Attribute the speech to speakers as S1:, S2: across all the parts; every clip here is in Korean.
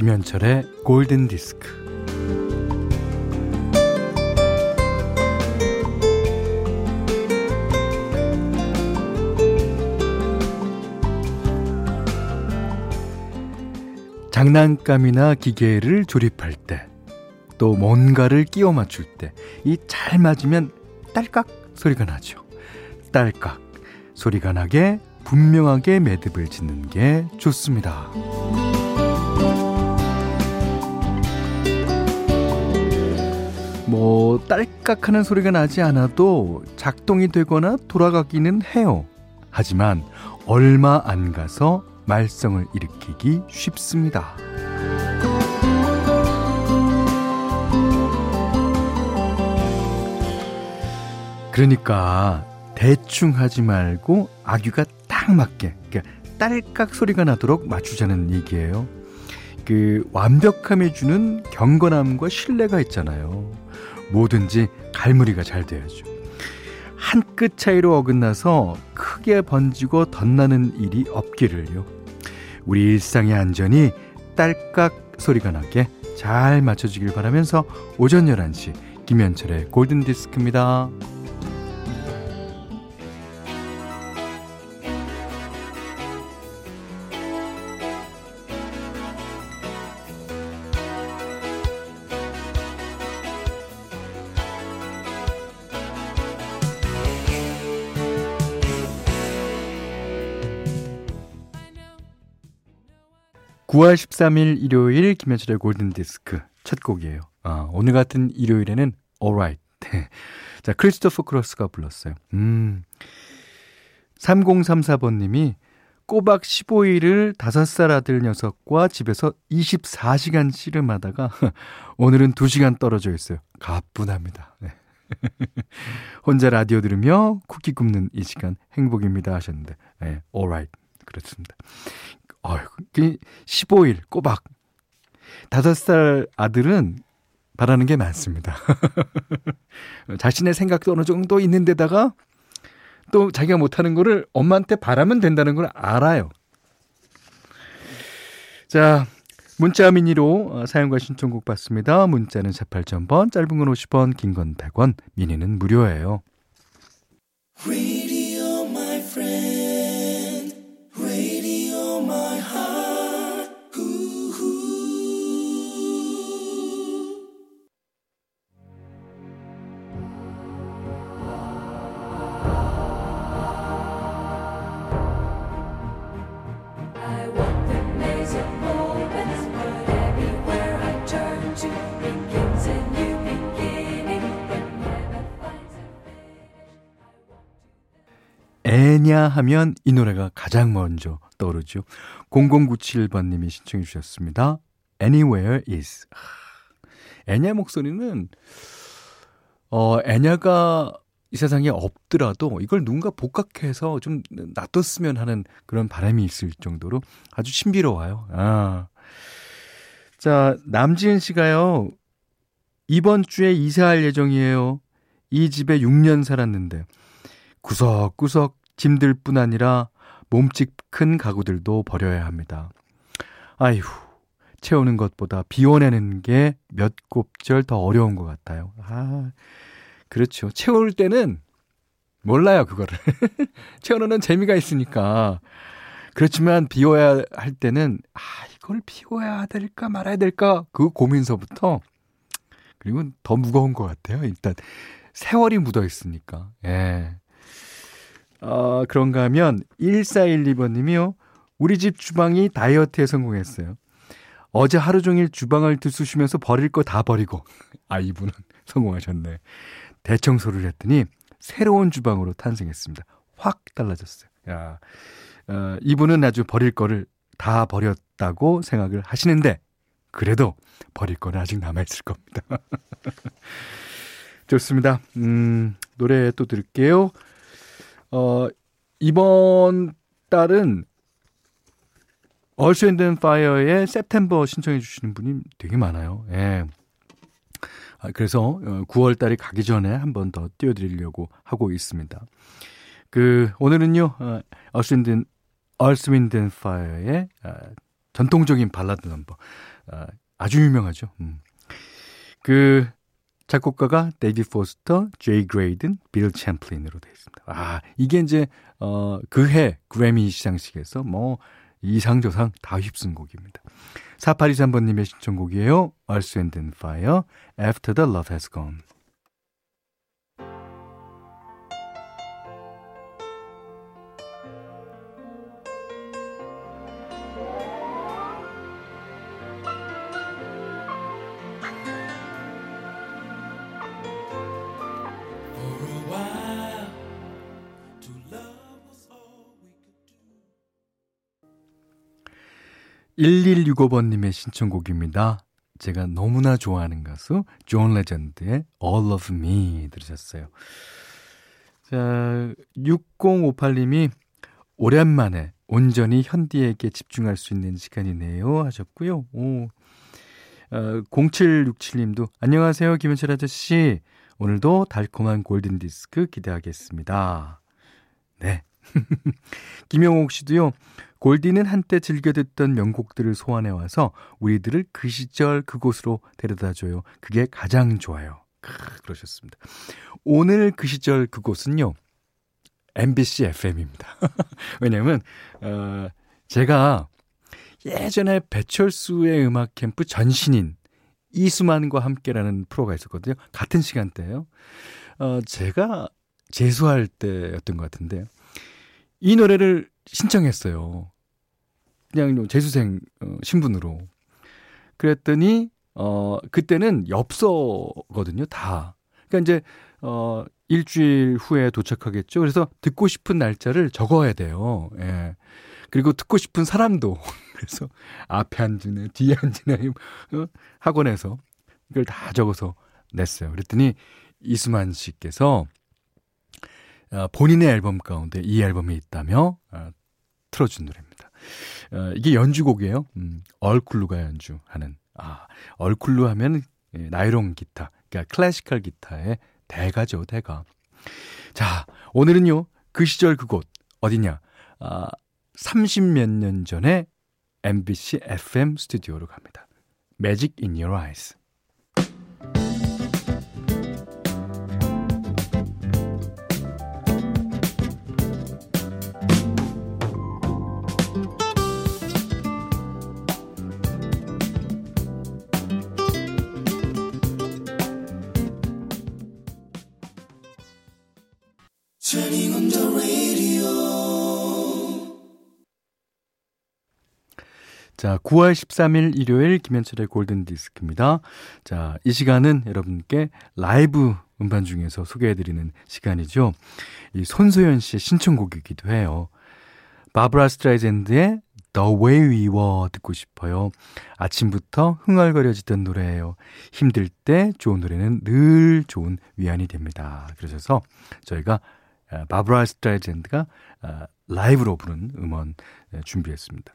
S1: 김현철의 골든 디스크. 장난감이나 기계를 조립할 때, 또 뭔가를 끼워 맞출 때, 이 잘 맞으면 딸깍 소리가 나죠. 딸깍 소리가 나게 분명하게 매듭을 짓는 게 좋습니다. 딸깍 하는 소리가 나지 않아도 작동이 되거나 돌아가기는 해요. 하지만 얼마 안 가서 말썽을 일으키기 쉽습니다. 그러니까 대충 하지 말고 아귀가 딱 맞게 그러니까 딸깍 소리가 나도록 맞추자는 얘기예요. 그 완벽함에 주는 경건함과 신뢰가 있잖아요. 뭐든지 갈무리가 잘 돼야죠. 한 끗 차이로 어긋나서 크게 번지고 덧나는 일이 없기를요. 우리 일상의 안전이 딸깍 소리가 나게 잘 맞춰지길 바라면서 오전 11시 김현철의 골든디스크입니다. 9월 13일 일요일 김현철의 골든디스크 첫 곡이에요. 아, 오늘 같은 일요일에는 Alright. 자, 크리스토퍼 크로스가 불렀어요. 음. 3034번님이 꼬박 15일을 5살 아들 녀석과 집에서 24시간 씨름하다가 오늘은 2시간 떨어져 있어요. 가뿐합니다. 네. 혼자 라디오 들으며 쿠키 굽는 이 시간 행복입니다 하셨는데, 네, alright. 그렇습니다. 어휴, 15일 꼬박. 5살 아들은 바라는 게 많습니다. 자신의 생각도 어느 정도 있는데다가 또 자기가 못하는 거를 엄마한테 바라면 된다는 걸 알아요. 자, 문자 미니로 어, 사용과 신청곡 받습니다. 문자는 48,000번, 짧은 건 50원, 긴 건 100원, 미니는 무료예요. 애냐 하면 이 노래가 가장 먼저 떠오르죠. 0097번님이 신청해 주셨습니다. Anywhere is. 애냐 목소리는 어 애냐가 이 세상에 없더라도 이걸 누군가 복각해서 좀 놔뒀으면 하는 그런 바람이 있을 정도로 아주 신비로워요. 아. 자, 남지은 씨가요. 이번 주에 이사할 예정이에요. 이 집에 6년 살았는데 구석구석 짐들 뿐 아니라 몸집 큰 가구들도 버려야 합니다. 아휴, 채우는 것보다 비워내는 게 몇 곱절 더 어려운 것 같아요. 아, 그렇죠. 채울 때는 몰라요, 그거를. 채워놓는 재미가 있으니까. 그렇지만 비워야 할 때는, 아, 이걸 비워야 될까 말아야 될까? 그 고민서부터. 그리고 더 무거운 것 같아요. 일단, 세월이 묻어 있으니까. 예. 어, 그런가 하면 1412번님이요. 우리 집 주방이 다이어트에 성공했어요. 어제 하루 종일 주방을 들쑤시면서 버릴 거 다 버리고 아 이분은 성공하셨네. 대청소를 했더니 새로운 주방으로 탄생했습니다. 확 달라졌어요. 야, 어, 이분은 아주 버릴 거를 다 버렸다고 생각을 하시는데 그래도 버릴 거는 아직 남아 있을 겁니다. 좋습니다. 음, 노래 또 들을게요. 어, 이번 달은 얼스 앤드 파이어의 september 신청해 주시는 분이 되게 많아요. 예. 아, 그래서 9월 어, 달이 가기 전에 한 번 더 띄워드리려고 하고 있습니다. 그, 오늘은요, Earth and, Earth, Wind, Fire의 전통적인 발라드 넘버, 아, 아주 유명하죠. 음. 그 작곡가가 데이비드 포스터, 제이 그레이든, 빌 챔플린으로 되어 있습니다. 아, 이게 이제 어, 그해 그래미 시상식에서 뭐 이 상 저 상 다 휩쓴 곡입니다. 4823번님의 신청곡이에요. Earth, Wind and Fire, After the Love Has Gone. 1165번님의 신청곡입니다. 제가 너무나 좋아하는 가수 존 레전드의 All of Me 들으셨어요. 자, 6058님이 오랜만에 온전히 현디에게 집중할 수 있는 시간이네요 하셨고요. 오. 어, 0767님도 안녕하세요 김현철 아저씨 오늘도 달콤한 골든 디스크 기대하겠습니다. 네. 김영옥 씨도요. 골디는 한때 즐겨 듣던 명곡들을 소환해 와서 우리들을 그 시절 그곳으로 데려다 줘요. 그게 가장 좋아요. 크, 그러셨습니다. 오늘 그 시절 그곳은요. MBC FM입니다. 왜냐면 어 제가 예전에 배철수의 음악 캠프 전신인 이수만과 함께라는 프로가 있었거든요. 같은 시간대예요. 어 제가 재수할 때였던 것 같은데 이 노래를 신청했어요. 그냥 재수생 어, 신분으로. 그랬더니 어 그때는 엽서거든요, 다. 그러니까 이제 어 일주일 후에 도착하겠죠. 그래서 듣고 싶은 날짜를 적어야 돼요. 예. 그리고 듣고 싶은 사람도 그래서 앞에 앉으네, 뒤에 앉으네 어? 학원에서 이걸 다 적어서 냈어요. 그랬더니 이수만 씨께서 어, 본인의 앨범 가운데 이 앨범이 있다며 어, 틀어준 노래입니다. 어, 이게 연주곡이에요. 음, 얼쿨루가 연주하는. 아, 얼쿨루 하면 예, 나이롱 기타, 그러니까 클래시컬 기타의 대가죠, 대가. 자, 오늘은요, 그 시절 그곳, 어디냐? 아, 30몇 년 전에 MBC FM 스튜디오로 갑니다. Magic in Your Eyes. 자, 9월 13일 일요일 김현철의 골든 디스크입니다. 자, 이 시간은 여러분께 라이브 음반 중에서 소개해드리는 시간이죠. 이 손소연 씨의 신청곡이기도 해요. 바브라 스트라이젠드의 The Way We Were 듣고 싶어요. 아침부터 흥얼거려지던 노래예요. 힘들 때 좋은 노래는 늘 좋은 위안이 됩니다. 그러셔서 저희가 바브라 스트라이젠드가 라이브로 부른 음원 준비했습니다.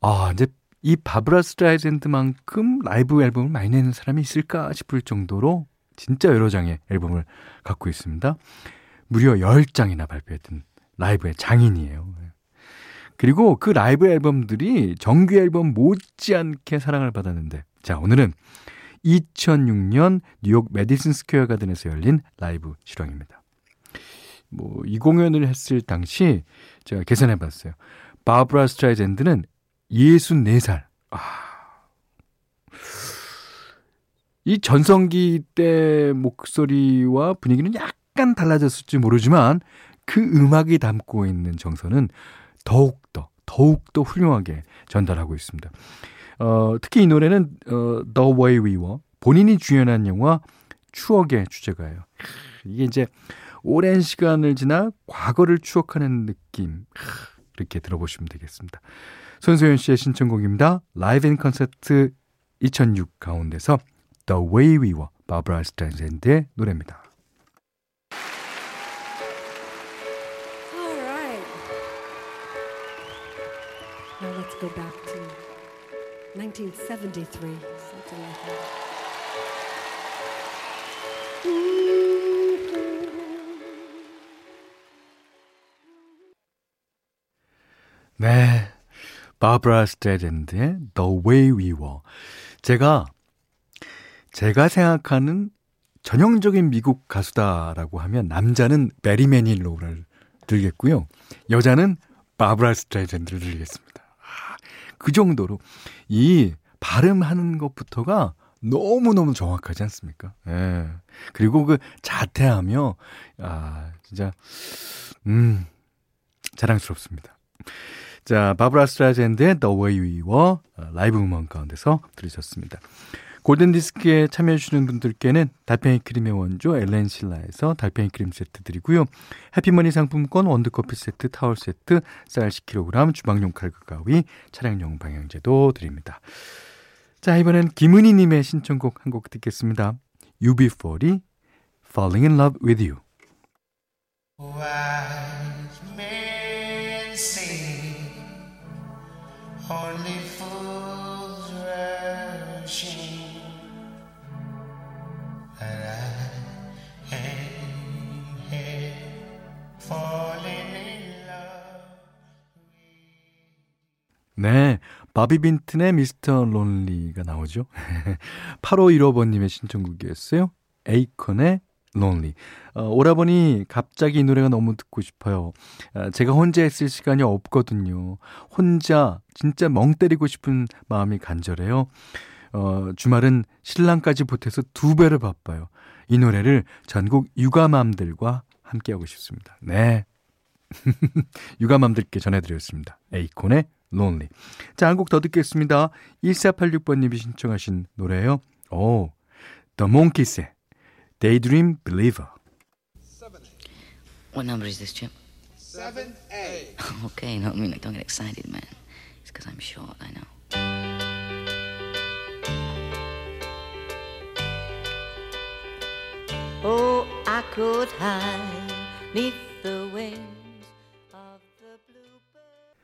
S1: 아, 이제 이 바브라 스트라이젠드만큼 라이브 앨범을 많이 내는 사람이 있을까 싶을 정도로 진짜 여러 장의 앨범을 갖고 있습니다. 무려 10장이나 발표했던 라이브의 장인이에요. 그리고 그 라이브 앨범들이 정규 앨범 못지않게 사랑을 받았는데 자, 오늘은 2006년 뉴욕 메디슨 스퀘어 가든에서 열린 라이브 실황입니다. 뭐 이 공연을 했을 당시 제가 계산해 봤어요. 바브라 스트라이젠드는 64살. 아. 이 전성기 때 목소리와 분위기는 약간 달라졌을지 모르지만 그 음악이 담고 있는 정서는 더욱더, 더욱더 훌륭하게 전달하고 있습니다. 어, 특히 이 노래는 어, The Way We Were, 본인이 주연한 영화 추억의 주제가예요. 이게 이제 오랜 시간을 지나 과거를 추억하는 느낌. 이렇게 들어보시면 되겠습니다. 손소연 씨의 신청곡입니다. Live in Concert 2006 가운데서 The Way We Were, 바브라 스트라이젠드의 노래입니다.
S2: Now let's go back to 1973. Something like that.
S1: 바브라 스트레젠드의 The Way We Were. 제가, 제가 생각하는 전형적인 미국 가수다라고 하면 남자는 베리 매닐로를 들겠고요. 여자는 바브라 스트레젠드를 들겠습니다. 아, 그 정도로 이 발음하는 것부터가 너무너무 정확하지 않습니까? 예. 그리고 그 자태하며, 아, 진짜, 음, 자랑스럽습니다. 자, 바브라 스트라젠드의 The Way We Were 라이브 음원 가운데서 들으셨습니다. 골든디스크에 참여해주시는 분들께는 달팽이 크림의 원조 엘렌 실라에서 달팽이 크림 세트 드리고요. 해피머니 상품권 원두커피 세트, 타월 세트, 쌀 10kg, 주방용 칼국 가위, 차량용 방향제도 드립니다. 자, 이번엔 김은희님의 신청곡 한 곡 듣겠습니다. UB40, Falling in Love with You.
S3: Wise
S1: 네, 바비 빈튼의 미스터 론리가 나오죠. 8515번님의 신청곡이었어요. 에이컨의 론리. 어, 오라버니 갑자기 이 노래가 너무 듣고 싶어요. 아, 제가 혼자 있을 시간이 없거든요. 혼자 진짜 멍 때리고 싶은 마음이 간절해요. 어, 주말은 신랑까지 보태서 두 배를 바빠요. 이 노래를 전국 육아맘들과 함께 하고 싶습니다. 네. 육아맘들께 전해드렸습니다. 에이콘의 Lonely. 자, 한 곡 더 듣겠습니다. 1486번님이 신청하신 노래예요. 오, The Monkeys의 Daydream Believer.
S4: What number is this, Chip?
S3: 7A.
S4: Okay, no, I mean, don't get excited, man. It's because I'm short, I know. Oh, I could hide neath the wings of the bluebird.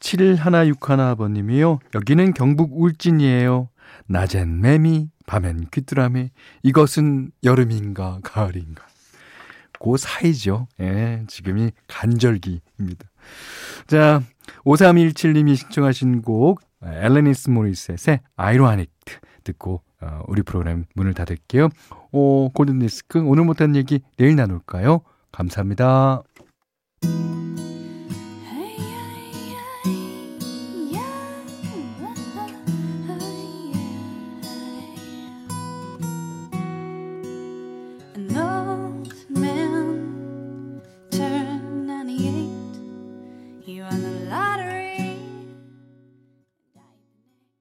S1: 7161번님이요. 여기는 경북 울진이에요. 낮엔 매미, 밤엔 귀뚜라미. 이것은 여름인가, 가을인가. 그 사이죠. 예, 지금이 간절기입니다. 자, 5317님이 신청하신 곡, 엘레니스 모리셋의 아이로하닉 듣고, 어, 우리 프로그램 문을 닫을게요. 오, 골든디스크, 오늘 못한 얘기 내일 나눌까요? 감사합니다.